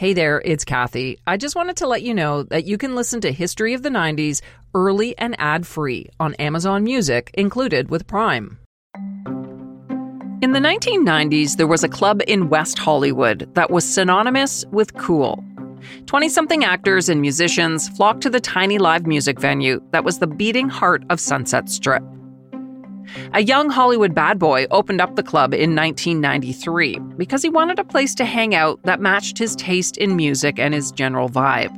Hey there, it's Kathy. I just wanted to let you know that you can listen to History of the 90s early and ad free on Amazon Music, included with Prime. In the 1990s, there was a club in West Hollywood that was synonymous with cool. 20 something actors and musicians flocked to the tiny live music venue that was the beating heart of Sunset Strip. A young Hollywood bad boy opened up the club in 1993 because he wanted a place to hang out that matched his taste in music and his general vibe.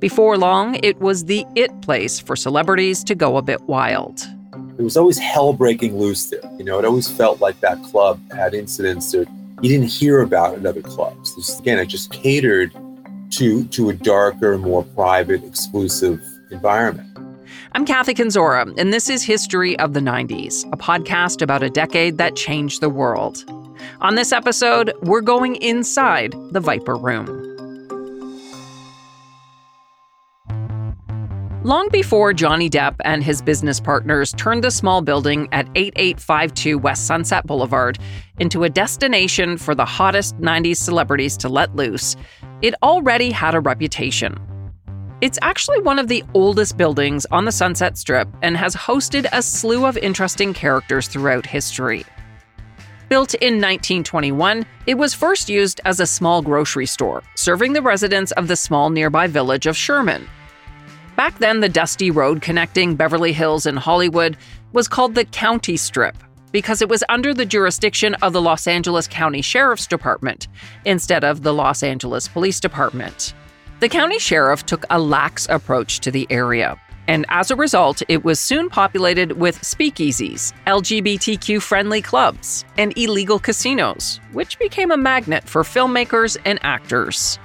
Before long, it was the it place for celebrities to go a bit wild. There was always hell breaking loose there. You know, it always felt like that club had incidents that you didn't hear about in other clubs. This, again, it just catered to to a darker, more private, exclusive environment. I'm Kathy Kenzora, and this is History of the 90s, a podcast about a decade that changed the world. On this episode, we're going inside the Viper Room. Long before Johnny Depp and his business partners turned the small building at 8852 West Sunset Boulevard into a destination for the hottest 90s celebrities to let loose, it already had a reputation. It's actually one of the oldest buildings on the Sunset Strip and has hosted a slew of interesting characters throughout history. Built in 1921, it was first used as a small grocery store, serving the residents of the small nearby village of Sherman. Back then, the dusty road connecting Beverly Hills and Hollywood was called the County Strip because it was under the jurisdiction of the Los Angeles County Sheriff's Department instead of the Los Angeles Police Department. The county sheriff took a lax approach to the area, and as a result, it was soon populated with speakeasies, LGBTQ friendly clubs, and illegal casinos, which became a magnet for filmmakers and actors.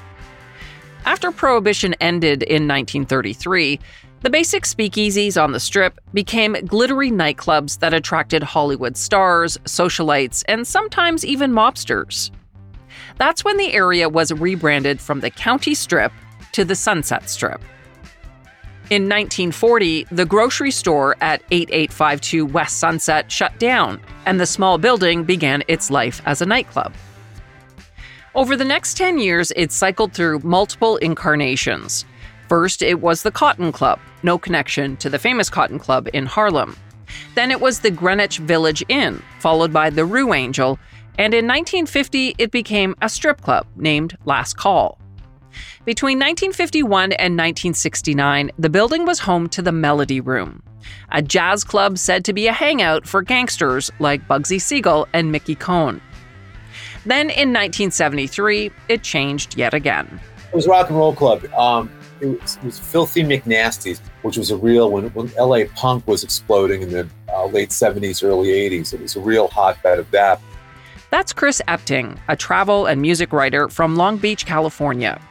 After Prohibition ended in 1933, the basic speakeasies on the strip became glittery nightclubs that attracted Hollywood stars, socialites, and sometimes even mobsters. That's when the area was rebranded from the County Strip to the Sunset Strip. In 1940, the grocery store at 8852 West Sunset shut down, and the small building began its life as a nightclub. Over the next 10 years, it cycled through multiple incarnations. First, it was the Cotton Club, no connection to the famous Cotton Club in Harlem. Then it was the Greenwich Village Inn, followed by the Rue Angel, and in 1950 it became a strip club named Last Call. Between 1951 and 1969, the building was home to the Melody Room, a jazz club said to be a hangout for gangsters like Bugsy Siegel and Mickey Cohen. Then in 1973, it changed yet again. It was Rock and Roll Club. Um, it, was, it, was, Filthy McNasty's, which was a real, when, when LA punk was exploding in the uh, late 70s, early 80s, it was a real hotbed of that. That's Chris Epting, a travel and music writer from Long Beach, California.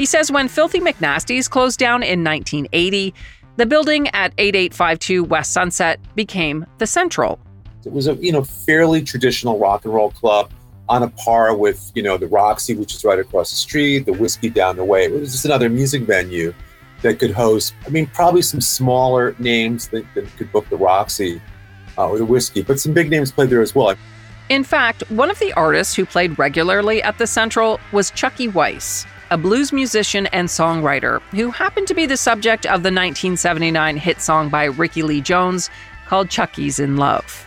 He says when Filthy McNasty's closed down in 1980, the building at 8852 West Sunset became the Central. It was a you know fairly traditional rock and roll club on a par with you know the Roxy, which is right across the street, the Whisky down the way. It was just another music venue that could host. I mean, probably some smaller names that, that could book the Roxy uh, or the Whisky, but some big names played there as well. In fact, one of the artists who played regularly at the Central was Chucky Weiss, a blues musician and songwriter who happened to be the subject of the 1979 hit song by Rickie Lee Jones called Chuck E.'s in Love.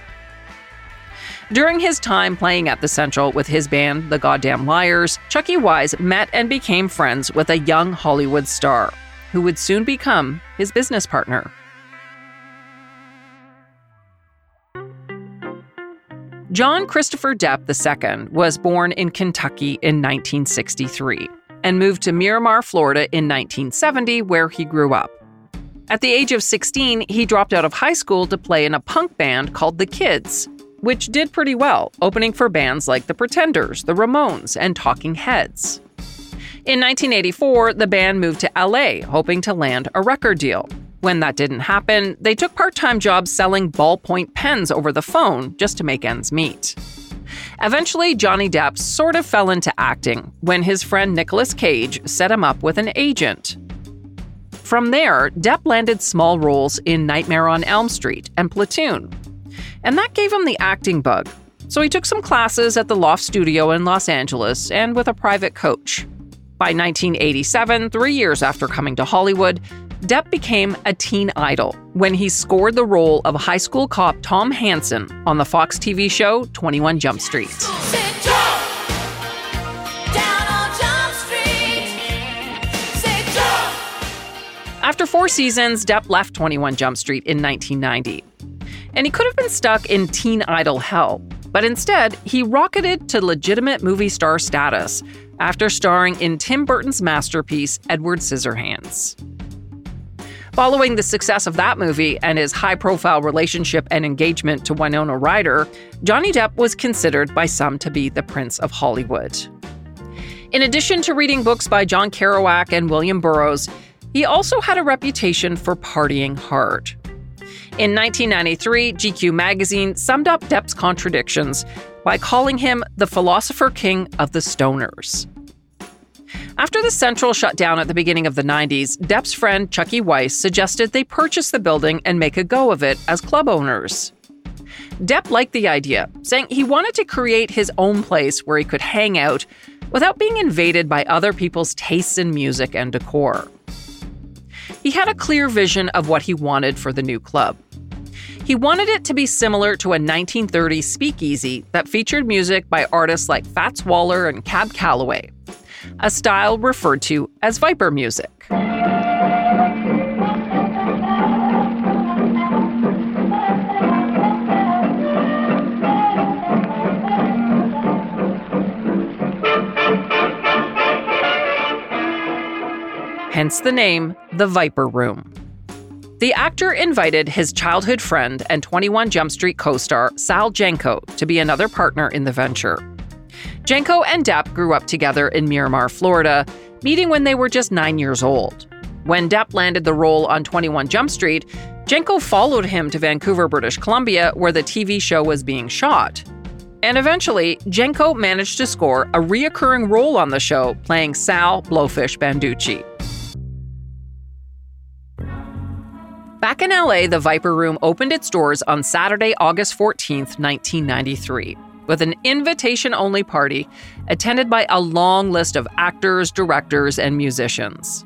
During his time playing at the Central with his band, The Goddamn Liars, Chucky Wise met and became friends with a young Hollywood star who would soon become his business partner. John Christopher Depp II was born in Kentucky in 1963 and moved to Miramar, Florida in 1970, where he grew up. At the age of 16, he dropped out of high school to play in a punk band called The Kids, which did pretty well, opening for bands like The Pretenders, The Ramones, and Talking Heads. In 1984, the band moved to LA, hoping to land a record deal. When that didn't happen, they took part time jobs selling ballpoint pens over the phone just to make ends meet. Eventually, Johnny Depp sort of fell into acting when his friend Nicolas Cage set him up with an agent. From there, Depp landed small roles in Nightmare on Elm Street and Platoon. And that gave him the acting bug. So he took some classes at the Loft Studio in Los Angeles and with a private coach. By 1987, three years after coming to Hollywood, Depp became a teen idol when he scored the role of high school cop Tom Hanson on the Fox TV show 21 Jump Street. After four seasons, Depp left 21 Jump Street in 1990. And he could have been stuck in teen idol hell, but instead, he rocketed to legitimate movie star status after starring in Tim Burton's masterpiece, Edward Scissorhands. Following the success of that movie and his high profile relationship and engagement to Winona Ryder, Johnny Depp was considered by some to be the Prince of Hollywood. In addition to reading books by John Kerouac and William Burroughs, he also had a reputation for partying hard. In 1993, GQ magazine summed up Depp's contradictions by calling him the philosopher king of the stoners. After the Central shut down at the beginning of the 90s, Depp's friend Chucky Weiss suggested they purchase the building and make a go of it as club owners. Depp liked the idea, saying he wanted to create his own place where he could hang out without being invaded by other people's tastes in music and decor. He had a clear vision of what he wanted for the new club. He wanted it to be similar to a 1930s speakeasy that featured music by artists like Fats Waller and Cab Calloway, a style referred to as Viper music. hence the name The Viper Room. The actor invited his childhood friend and 21 Jump Street co star Sal Jenco to be another partner in the venture. Jenco and Depp grew up together in Miramar, Florida, meeting when they were just nine years old. When Depp landed the role on 21 Jump Street, Jenco followed him to Vancouver, British Columbia, where the TV show was being shot. And eventually, Jenco managed to score a reoccurring role on the show, playing Sal Blowfish Banducci. Back in LA, the Viper Room opened its doors on Saturday, August 14, 1993, with an invitation only party attended by a long list of actors, directors, and musicians.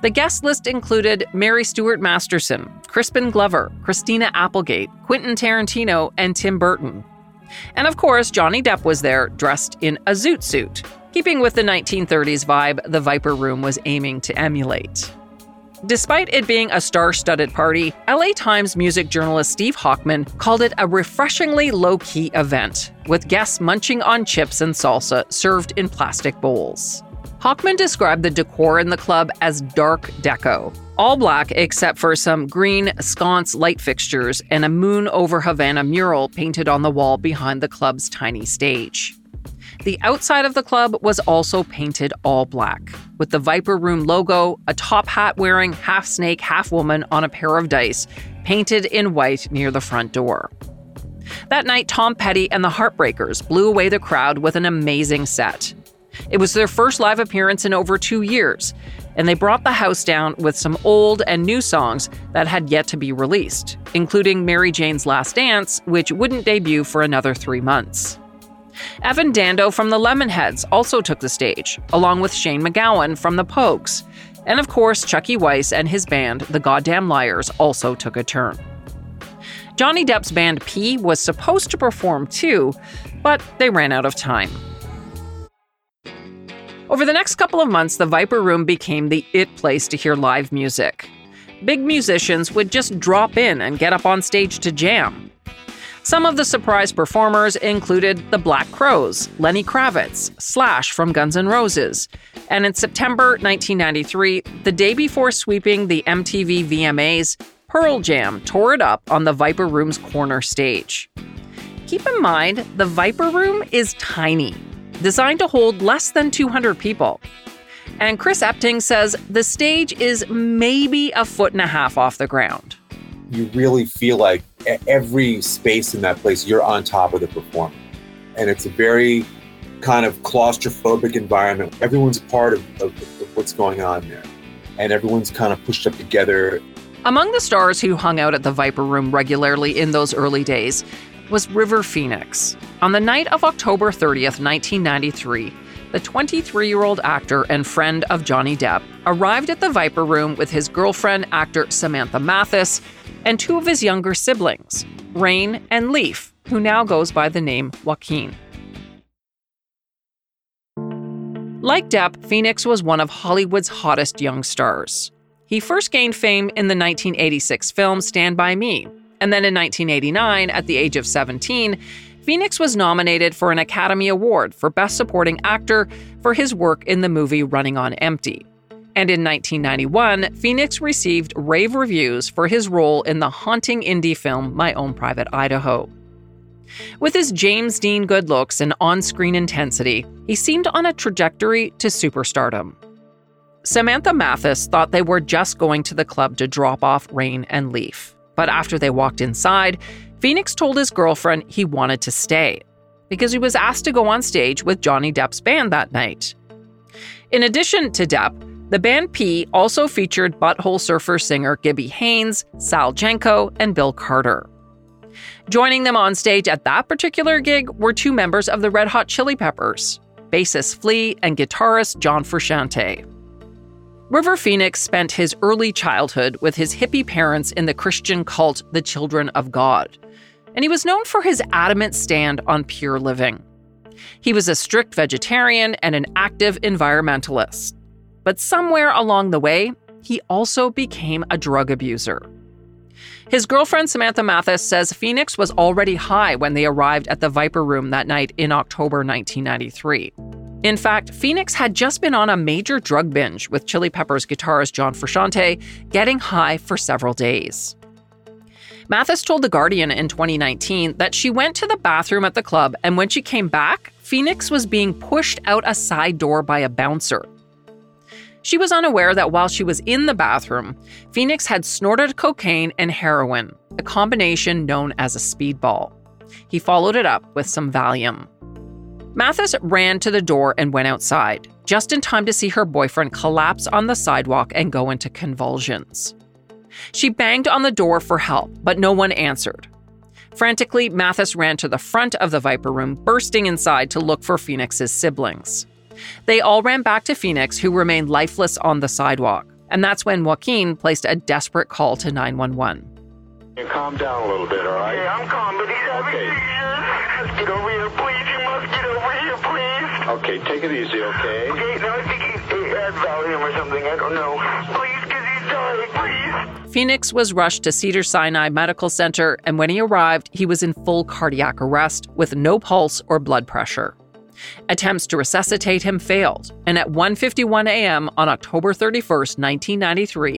The guest list included Mary Stuart Masterson, Crispin Glover, Christina Applegate, Quentin Tarantino, and Tim Burton. And of course, Johnny Depp was there dressed in a zoot suit, keeping with the 1930s vibe the Viper Room was aiming to emulate. Despite it being a star studded party, LA Times music journalist Steve Hochman called it a refreshingly low key event, with guests munching on chips and salsa served in plastic bowls. Hochman described the decor in the club as dark deco, all black except for some green sconce light fixtures and a moon over Havana mural painted on the wall behind the club's tiny stage. The outside of the club was also painted all black, with the Viper Room logo, a top hat wearing half snake, half woman on a pair of dice, painted in white near the front door. That night, Tom Petty and the Heartbreakers blew away the crowd with an amazing set. It was their first live appearance in over two years, and they brought the house down with some old and new songs that had yet to be released, including Mary Jane's Last Dance, which wouldn't debut for another three months. Evan Dando from the Lemonheads also took the stage, along with Shane MacGowan from the Pogues. And of course, Chucky Weiss and his band, the Goddamn Liars, also took a turn. Johnny Depp's band P was supposed to perform too, but they ran out of time. Over the next couple of months, the Viper Room became the it place to hear live music. Big musicians would just drop in and get up on stage to jam. Some of the surprise performers included the Black Crowes, Lenny Kravitz, Slash from Guns N' Roses. And in September 1993, the day before sweeping the MTV VMAs, Pearl Jam tore it up on the Viper Room's corner stage. Keep in mind, the Viper Room is tiny, designed to hold less than 200 people. And Chris Epting says the stage is maybe a foot and a half off the ground. You really feel like every space in that place, you're on top of the performer. And it's a very kind of claustrophobic environment. Everyone's part of, of, of what's going on there. And everyone's kind of pushed up together. Among the stars who hung out at the Viper Room regularly in those early days was River Phoenix. On the night of October 30th, 1993, the 23 year old actor and friend of Johnny Depp arrived at the Viper Room with his girlfriend, actor Samantha Mathis, and two of his younger siblings, Rain and Leaf, who now goes by the name Joaquin. Like Depp, Phoenix was one of Hollywood's hottest young stars. He first gained fame in the 1986 film Stand By Me, and then in 1989, at the age of 17, Phoenix was nominated for an Academy Award for Best Supporting Actor for his work in the movie Running on Empty. And in 1991, Phoenix received rave reviews for his role in the haunting indie film My Own Private Idaho. With his James Dean good looks and on screen intensity, he seemed on a trajectory to superstardom. Samantha Mathis thought they were just going to the club to drop off Rain and Leaf. But after they walked inside, Phoenix told his girlfriend he wanted to stay because he was asked to go on stage with Johnny Depp's band that night. In addition to Depp, the band P also featured Butthole Surfer singer Gibby Haynes, Sal Jenco, and Bill Carter. Joining them on stage at that particular gig were two members of the Red Hot Chili Peppers, bassist Flea and guitarist John Frusciante. River Phoenix spent his early childhood with his hippie parents in the Christian cult The Children of God, and he was known for his adamant stand on pure living. He was a strict vegetarian and an active environmentalist. But somewhere along the way, he also became a drug abuser. His girlfriend Samantha Mathis says Phoenix was already high when they arrived at the Viper Room that night in October 1993. In fact, Phoenix had just been on a major drug binge with Chili Peppers guitarist John Frusciante, getting high for several days. Mathis told The Guardian in 2019 that she went to the bathroom at the club, and when she came back, Phoenix was being pushed out a side door by a bouncer. She was unaware that while she was in the bathroom, Phoenix had snorted cocaine and heroin, a combination known as a speedball. He followed it up with some Valium. Mathis ran to the door and went outside, just in time to see her boyfriend collapse on the sidewalk and go into convulsions. She banged on the door for help, but no one answered. Frantically, Mathis ran to the front of the Viper room, bursting inside to look for Phoenix's siblings. They all ran back to Phoenix, who remained lifeless on the sidewalk. And that's when Joaquin placed a desperate call to 911. Calm down a little bit, all right? Yeah, I'm calm, but he's having Okay. seizures. Get over here, please. You must get over here, please. Okay, take it easy, okay? Okay, now I think he, he had Valium or something. I don't know. Please, because he's dying, please. Phoenix was rushed to Cedar Sinai Medical Center, and when he arrived, he was in full cardiac arrest with no pulse or blood pressure. Attempts to resuscitate him failed, and at 1:51 a.m. on October 31st, 1993,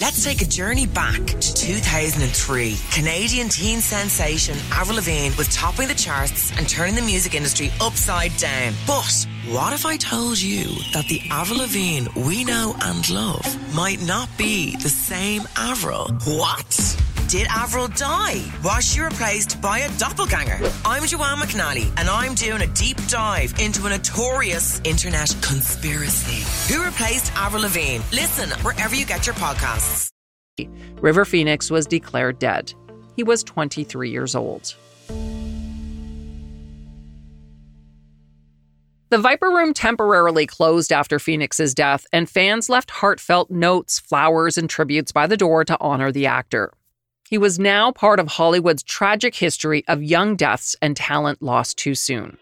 Let's take a journey back to 2003. Canadian teen sensation Avril Lavigne was topping the charts and turning the music industry upside down. But what if I told you that the Avril Lavigne we know and love might not be the same Avril? What? Did Avril die? Was she replaced by a doppelganger? I'm Joanne McNally, and I'm doing a deep dive into a notorious internet conspiracy. Who replaced Avril Lavigne? Listen wherever you get your podcasts. River Phoenix was declared dead. He was 23 years old. The Viper Room temporarily closed after Phoenix's death, and fans left heartfelt notes, flowers, and tributes by the door to honor the actor. He was now part of Hollywood's tragic history of young deaths and talent lost too soon.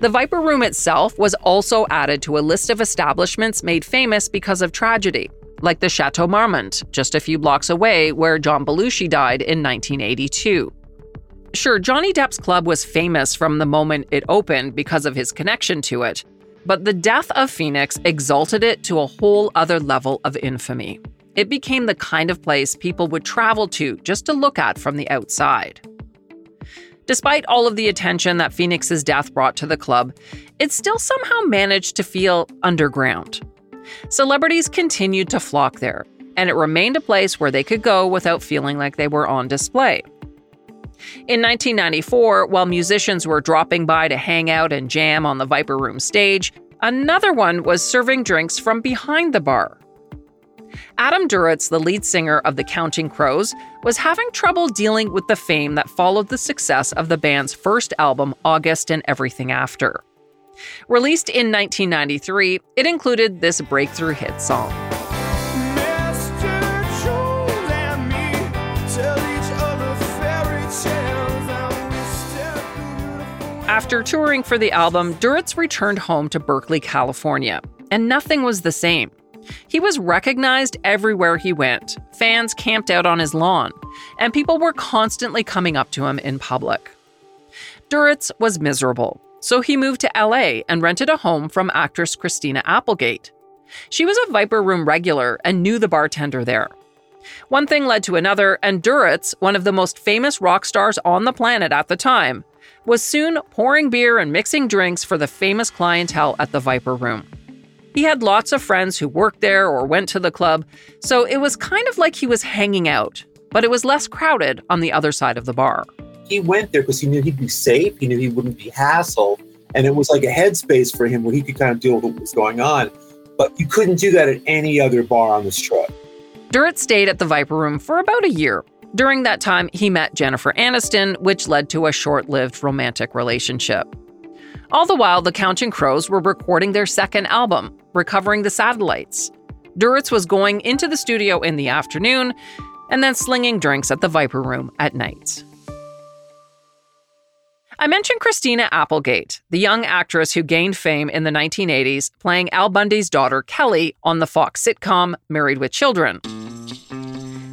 The Viper Room itself was also added to a list of establishments made famous because of tragedy, like the Chateau Marmont, just a few blocks away where John Belushi died in 1982. Sure, Johnny Depp's club was famous from the moment it opened because of his connection to it, but the death of Phoenix exalted it to a whole other level of infamy. It became the kind of place people would travel to just to look at from the outside. Despite all of the attention that Phoenix's death brought to the club, it still somehow managed to feel underground. Celebrities continued to flock there, and it remained a place where they could go without feeling like they were on display. In 1994, while musicians were dropping by to hang out and jam on the Viper Room stage, another one was serving drinks from behind the bar. Adam Duritz, the lead singer of the Counting Crows, was having trouble dealing with the fame that followed the success of the band's first album, August and Everything After. Released in 1993, it included this breakthrough hit song. After touring for the album, Duritz returned home to Berkeley, California, and nothing was the same. He was recognized everywhere he went. Fans camped out on his lawn, and people were constantly coming up to him in public. Duritz was miserable, so he moved to LA and rented a home from actress Christina Applegate. She was a Viper Room regular and knew the bartender there. One thing led to another, and Duritz, one of the most famous rock stars on the planet at the time, was soon pouring beer and mixing drinks for the famous clientele at the Viper Room. He had lots of friends who worked there or went to the club, so it was kind of like he was hanging out, but it was less crowded on the other side of the bar. He went there because he knew he'd be safe, he knew he wouldn't be hassled, and it was like a headspace for him where he could kind of deal with what was going on. But you couldn't do that at any other bar on the strip. Duritz stayed at the Viper Room for about a year. During that time, he met Jennifer Aniston, which led to a short lived romantic relationship. All the while, the Counting Crows were recording their second album, Recovering the Satellites. Duritz was going into the studio in the afternoon and then slinging drinks at the Viper Room at night. I mentioned Christina Applegate, the young actress who gained fame in the 1980s playing Al Bundy's daughter Kelly on the Fox sitcom Married with Children.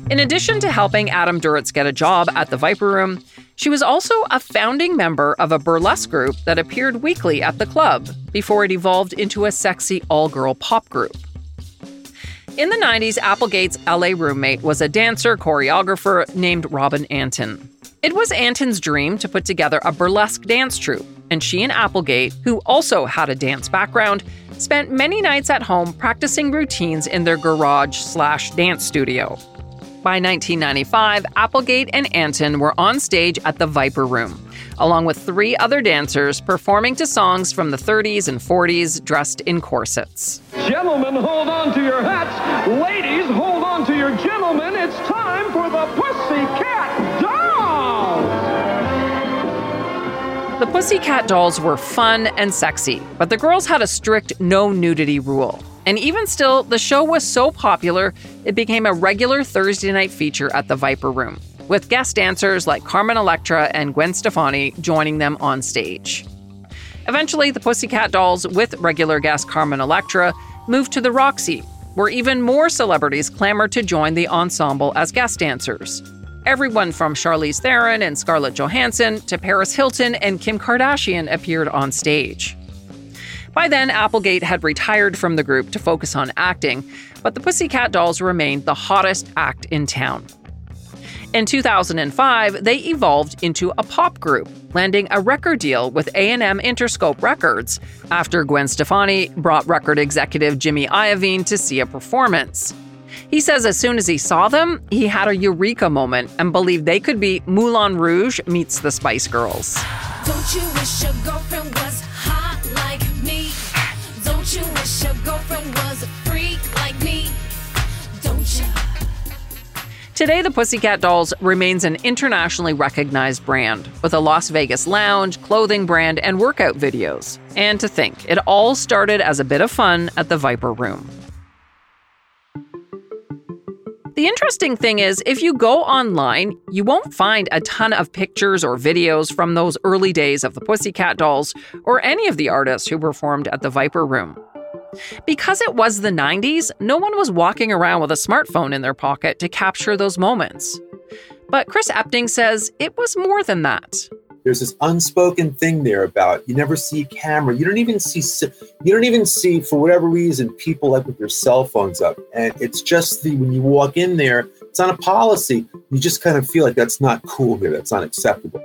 In addition to helping Adam Duritz get a job at the Viper Room, she was also a founding member of a burlesque group that appeared weekly at the club before it evolved into a sexy all girl pop group. In the 90s, Applegate's LA roommate was a dancer choreographer named Robin Antin. It was Antin's dream to put together a burlesque dance troupe, and she and Applegate, who also had a dance background, spent many nights at home practicing routines in their garage slash dance studio. By 1995, Applegate and Antin were on stage at the Viper Room, along with three other dancers performing to songs from the 30s and 40s dressed in corsets. Gentlemen, hold on to your hats. Ladies, hold on to your gentlemen. It's time for the Pussycat Dolls. The Pussycat Dolls were fun and sexy, but the girls had a strict no nudity rule. And even still, the show was so popular, it became a regular Thursday night feature at the Viper Room, with guest dancers like Carmen Electra and Gwen Stefani joining them on stage. Eventually, the Pussycat Dolls, with regular guest Carmen Electra, moved to the Roxy, where even more celebrities clamored to join the ensemble as guest dancers. Everyone from Charlize Theron and Scarlett Johansson to Paris Hilton and Kim Kardashian appeared on stage. By then, Applegate had retired from the group to focus on acting, but the Pussycat Dolls remained the hottest act in town. In 2005, they evolved into a pop group, landing a record deal with A&M Interscope Records after Gwen Stefani brought record executive Jimmy Iovine to see a performance. He says as soon as he saw them, he had a eureka moment and believed they could be Moulin Rouge meets the Spice Girls. Don't you wish your girlfriend was like me? Don't you wish your girlfriend was a freak like me? Don't you? Today, the Pussycat Dolls remains an internationally recognized brand with a Las Vegas lounge, clothing brand, and workout videos. And to think, it all started as a bit of fun at the Viper Room. The interesting thing is, if you go online, you won't find a ton of pictures or videos from those early days of the Pussycat Dolls or any of the artists who performed at the Viper Room. Because it was the 90s, no one was walking around with a smartphone in their pocket to capture those moments. But Chris Epting says it was more than that. There's this unspoken thing there about you never see camera. You don't even see you don't even see for whatever reason people like with their cell phones up, and it's just the when you walk in there, it's not a policy. You just kind of feel like that's not cool here. That's not acceptable.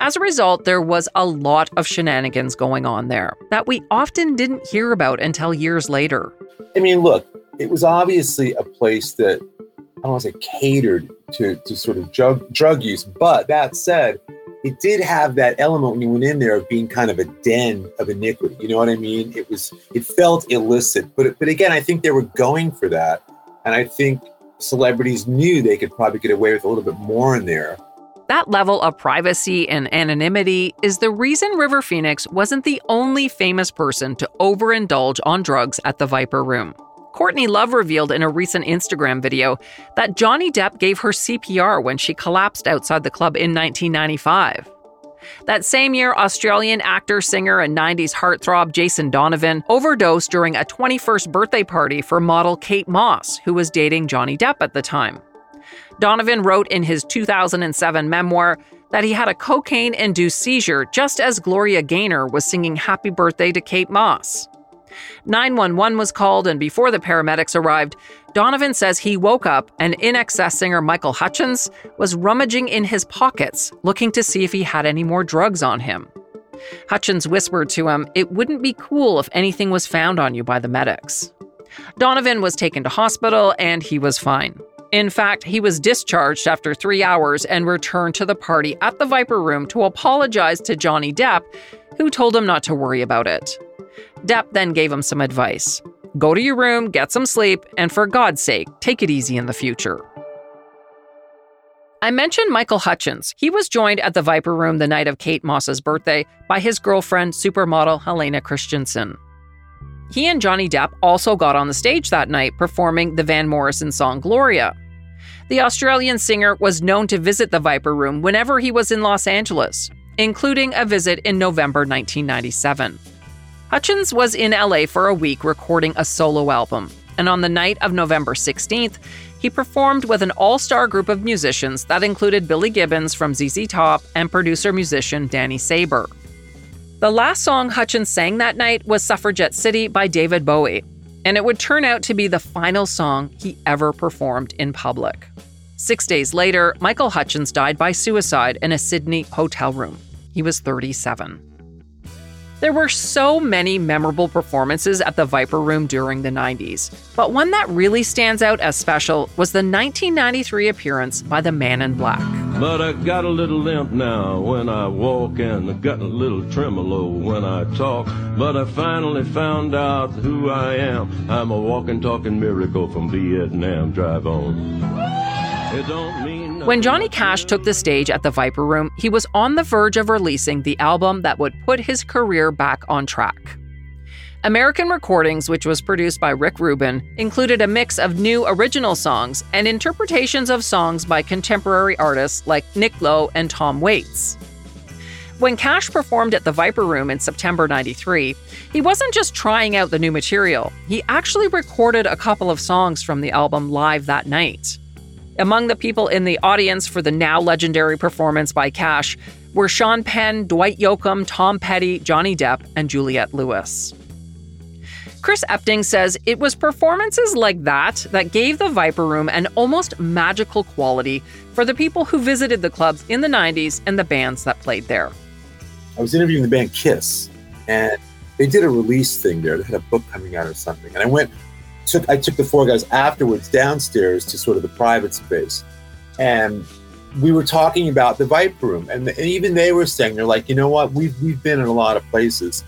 As a result, there was a lot of shenanigans going on there that we often didn't hear about until years later. I mean, look, it was obviously a place that I don't want to say catered to, to sort of drug, drug use. But that said, it did have that element when you went in there of being kind of a den of iniquity. You know what I mean? It was, it felt illicit. But, but again, I think they were going for that. And I think celebrities knew they could probably get away with a little bit more in there. That level of privacy and anonymity is the reason River Phoenix wasn't the only famous person to overindulge on drugs at the Viper Room. Courtney Love revealed in a recent Instagram video that Johnny Depp gave her CPR when she collapsed outside the club in 1995. That same year, Australian actor, singer, and 90s heartthrob Jason Donovan overdosed during a 21st birthday party for model Kate Moss, who was dating Johnny Depp at the time. Donovan wrote in his 2007 memoir that he had a cocaine induced seizure just as Gloria Gaynor was singing Happy Birthday to Kate Moss. 911 was called, and before the paramedics arrived, Donovan says he woke up and INXS singer Michael Hutchence was rummaging in his pockets, looking to see if he had any more drugs on him. Hutchence whispered to him, It wouldn't be cool if anything was found on you by the medics. Donovan was taken to hospital and he was fine. In fact, he was discharged after three hours and returned to the party at the Viper Room to apologize to Johnny Depp, who told him not to worry about it. Depp then gave him some advice go to your room, get some sleep, and for God's sake, take it easy in the future. I mentioned Michael Hutchence. He was joined at the Viper Room the night of Kate Moss's birthday by his girlfriend, supermodel Helena Christensen. He and Johnny Depp also got on the stage that night performing the Van Morrison song Gloria. The Australian singer was known to visit the Viper Room whenever he was in Los Angeles, including a visit in November 1997. Hutchence was in LA for a week recording a solo album, and on the night of November 16th, he performed with an all star group of musicians that included Billy Gibbons from ZZ Top and producer musician Danny Saber. The last song Hutchence sang that night was Suffragette City by David Bowie, and it would turn out to be the final song he ever performed in public. Six days later, Michael Hutchence died by suicide in a Sydney hotel room. He was 37. There were so many memorable performances at the Viper Room during the 90s, but one that really stands out as special was the 1993 appearance by the Man in Black. But I got a little limp now when I walk, and I got a little tremolo when I talk. But I finally found out who I am. I'm a walking, talking miracle from Vietnam. Drive on. It don't mean when Johnny Cash took the stage at the Viper Room, he was on the verge of releasing the album that would put his career back on track. American Recordings, which was produced by Rick Rubin, included a mix of new original songs and interpretations of songs by contemporary artists like Nick Lowe and Tom Waits. When Cash performed at the Viper Room in September 93, he wasn't just trying out the new material, he actually recorded a couple of songs from the album live that night. Among the people in the audience for the now legendary performance by Cash were Sean Penn, Dwight Yoakam, Tom Petty, Johnny Depp, and Juliette Lewis. Chris Epting says it was performances like that that gave the Viper Room an almost magical quality for the people who visited the clubs in the 90s and the bands that played there. I was interviewing the band Kiss, and they did a release thing there. They had a book coming out or something. And I went took I took the four guys afterwards downstairs to sort of the private space, and we were talking about the Viper Room, and, and even they were saying they're like, you know what, we've we've been in a lot of places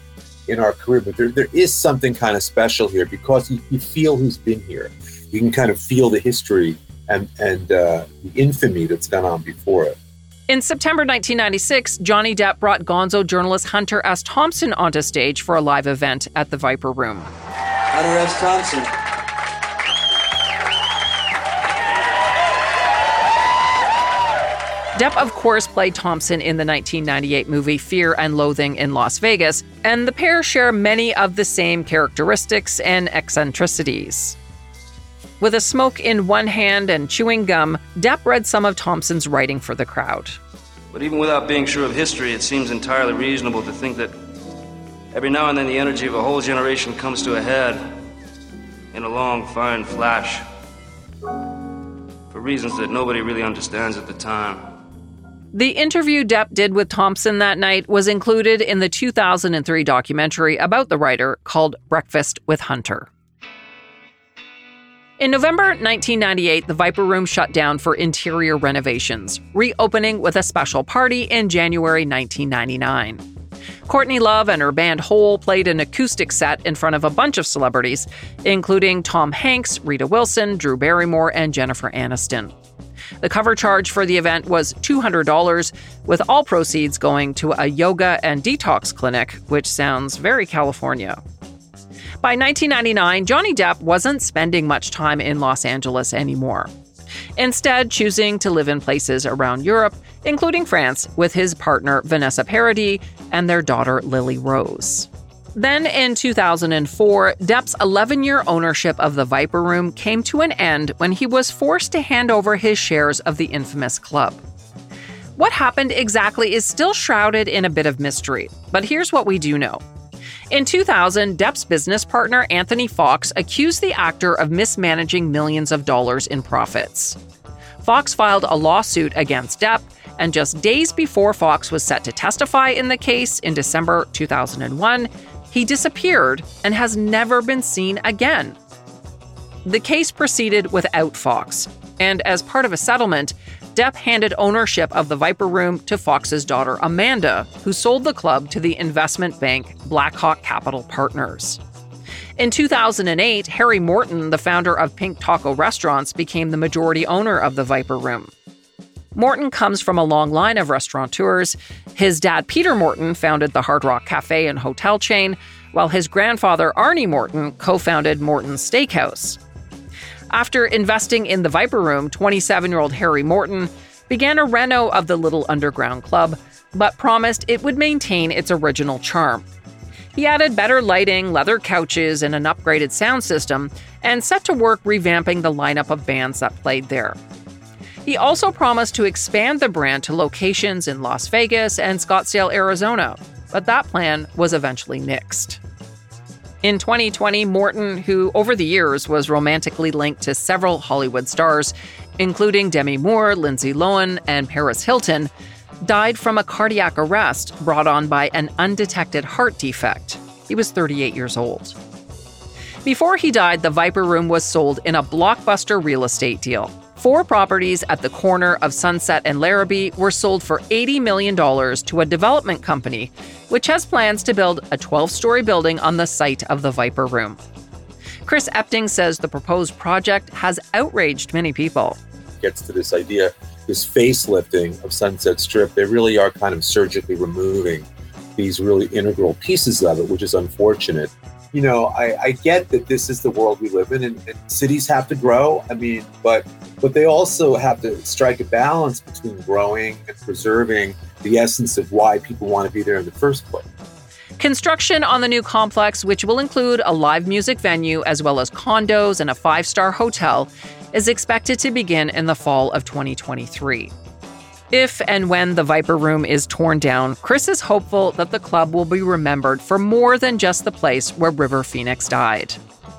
in our career, but there there is something kind of special here because you, you feel who's been here. You can kind of feel the history and and uh, the infamy that's gone on before it. In September 1996, Johnny Depp brought gonzo journalist Hunter S. Thompson onto stage for a live event at the Viper Room. Hunter S. Thompson. Depp, of course, played Thompson in the 1998 movie Fear and Loathing in Las Vegas, and the pair share many of the same characteristics and eccentricities. With a smoke in one hand and chewing gum, Depp read some of Thompson's writing for the crowd. But even without being sure of history, it seems entirely reasonable to think that every now and then the energy of a whole generation comes to a head in a long, fine flash for reasons that nobody really understands at the time. The interview Depp did with Thompson that night was included in the 2003 documentary about the writer called Breakfast with Hunter. In November 1998, the Viper Room shut down for interior renovations, reopening with a special party in January 1999. Courtney Love and her band Hole played an acoustic set in front of a bunch of celebrities, including Tom Hanks, Rita Wilson, Drew Barrymore, and Jennifer Aniston. The cover charge for the event was $200, with all proceeds going to a yoga and detox clinic, which sounds very California. By 1999, Johnny Depp wasn't spending much time in Los Angeles anymore. Instead, choosing to live in places around Europe, including France, with his partner Vanessa Paradis and their daughter Lily Rose. Then in 2004, Depp's 11 year ownership of the Viper Room came to an end when he was forced to hand over his shares of the infamous club. What happened exactly is still shrouded in a bit of mystery, but here's what we do know. In 2000, Depp's business partner Anthony Fox accused the actor of mismanaging millions of dollars in profits. Fox filed a lawsuit against Depp, and just days before Fox was set to testify in the case in December 2001, he disappeared and has never been seen again. The case proceeded without Fox, and as part of a settlement, Depp handed ownership of the Viper Room to Fox's daughter Amanda, who sold the club to the investment bank Blackhawk Capital Partners. In 2008, Harry Morton, the founder of Pink Taco Restaurants, became the majority owner of the Viper Room. Morton comes from a long line of restaurateurs. His dad, Peter Morton, founded the Hard Rock Cafe and hotel chain, while his grandfather, Arnie Morton, co founded Morton's Steakhouse. After investing in the Viper Room, 27 year old Harry Morton began a reno of the little underground club, but promised it would maintain its original charm. He added better lighting, leather couches, and an upgraded sound system, and set to work revamping the lineup of bands that played there. He also promised to expand the brand to locations in Las Vegas and Scottsdale, Arizona, but that plan was eventually nixed. In 2020, Morton, who over the years was romantically linked to several Hollywood stars, including Demi Moore, Lindsay Lohan, and Paris Hilton, died from a cardiac arrest brought on by an undetected heart defect. He was 38 years old. Before he died, the Viper Room was sold in a blockbuster real estate deal. Four properties at the corner of Sunset and Larrabee were sold for $80 million to a development company, which has plans to build a 12 story building on the site of the Viper Room. Chris Epting says the proposed project has outraged many people. Gets to this idea, this facelifting of Sunset Strip. They really are kind of surgically removing these really integral pieces of it, which is unfortunate you know, I, I, get that this is the world we live in, and, and, cities have to grow. I mean, but but they also have to strike a balance between growing and preserving the essence of why people want to be there in the first place. Construction on the new complex, which will include a live music venue as well as condos and a five star hotel, is expected to begin in the fall of 2023. If and when the Viper Room is torn down, Chris is hopeful that the club will be remembered for more than just the place where River Phoenix died.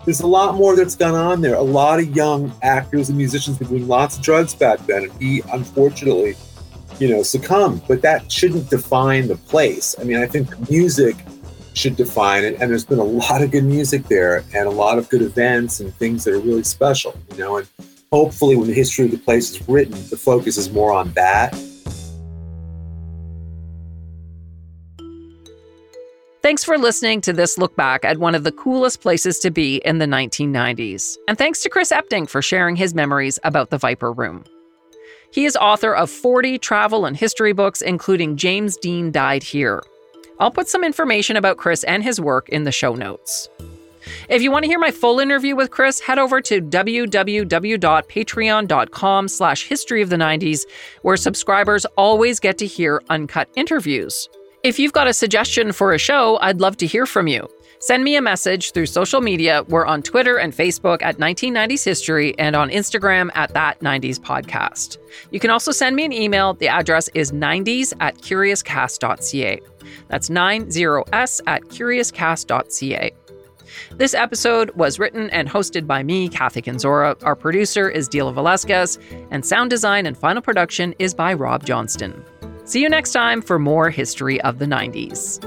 There's a lot more that's gone on there. A lot of young actors and musicians were doing lots of drugs back then, and he unfortunately, you know, succumbed. But that shouldn't define the place. I mean, I think music should define it, and there's been a lot of good music there, and a lot of good events and things that are really special. You know, and hopefully when the history of the place is written, the focus is more on that. Thanks for listening to this look back at one of the coolest places to be in the 1990s. And thanks to Chris Epting for sharing his memories about the Viper Room. He is author of 40 travel and history books, including James Dean Died Here. I'll put some information about Chris and his work in the show notes. If you want to hear my full interview with Chris, head over to www.patreon.com slash history of the 90s, where subscribers always get to hear uncut interviews. If you've got a suggestion for a show, I'd love to hear from you. Send me a message through social media. We're on Twitter and Facebook at 1990s History and on Instagram at That 90s Podcast. You can also send me an email. The address is 90s at curiouscast.ca. That's 90s at curiouscast.ca. This episode was written and hosted by me, Kathy Kenzora. Our producer is Dila Velasquez, and sound design and final production is by Rob Johnston. See you next time for more history of the 90s.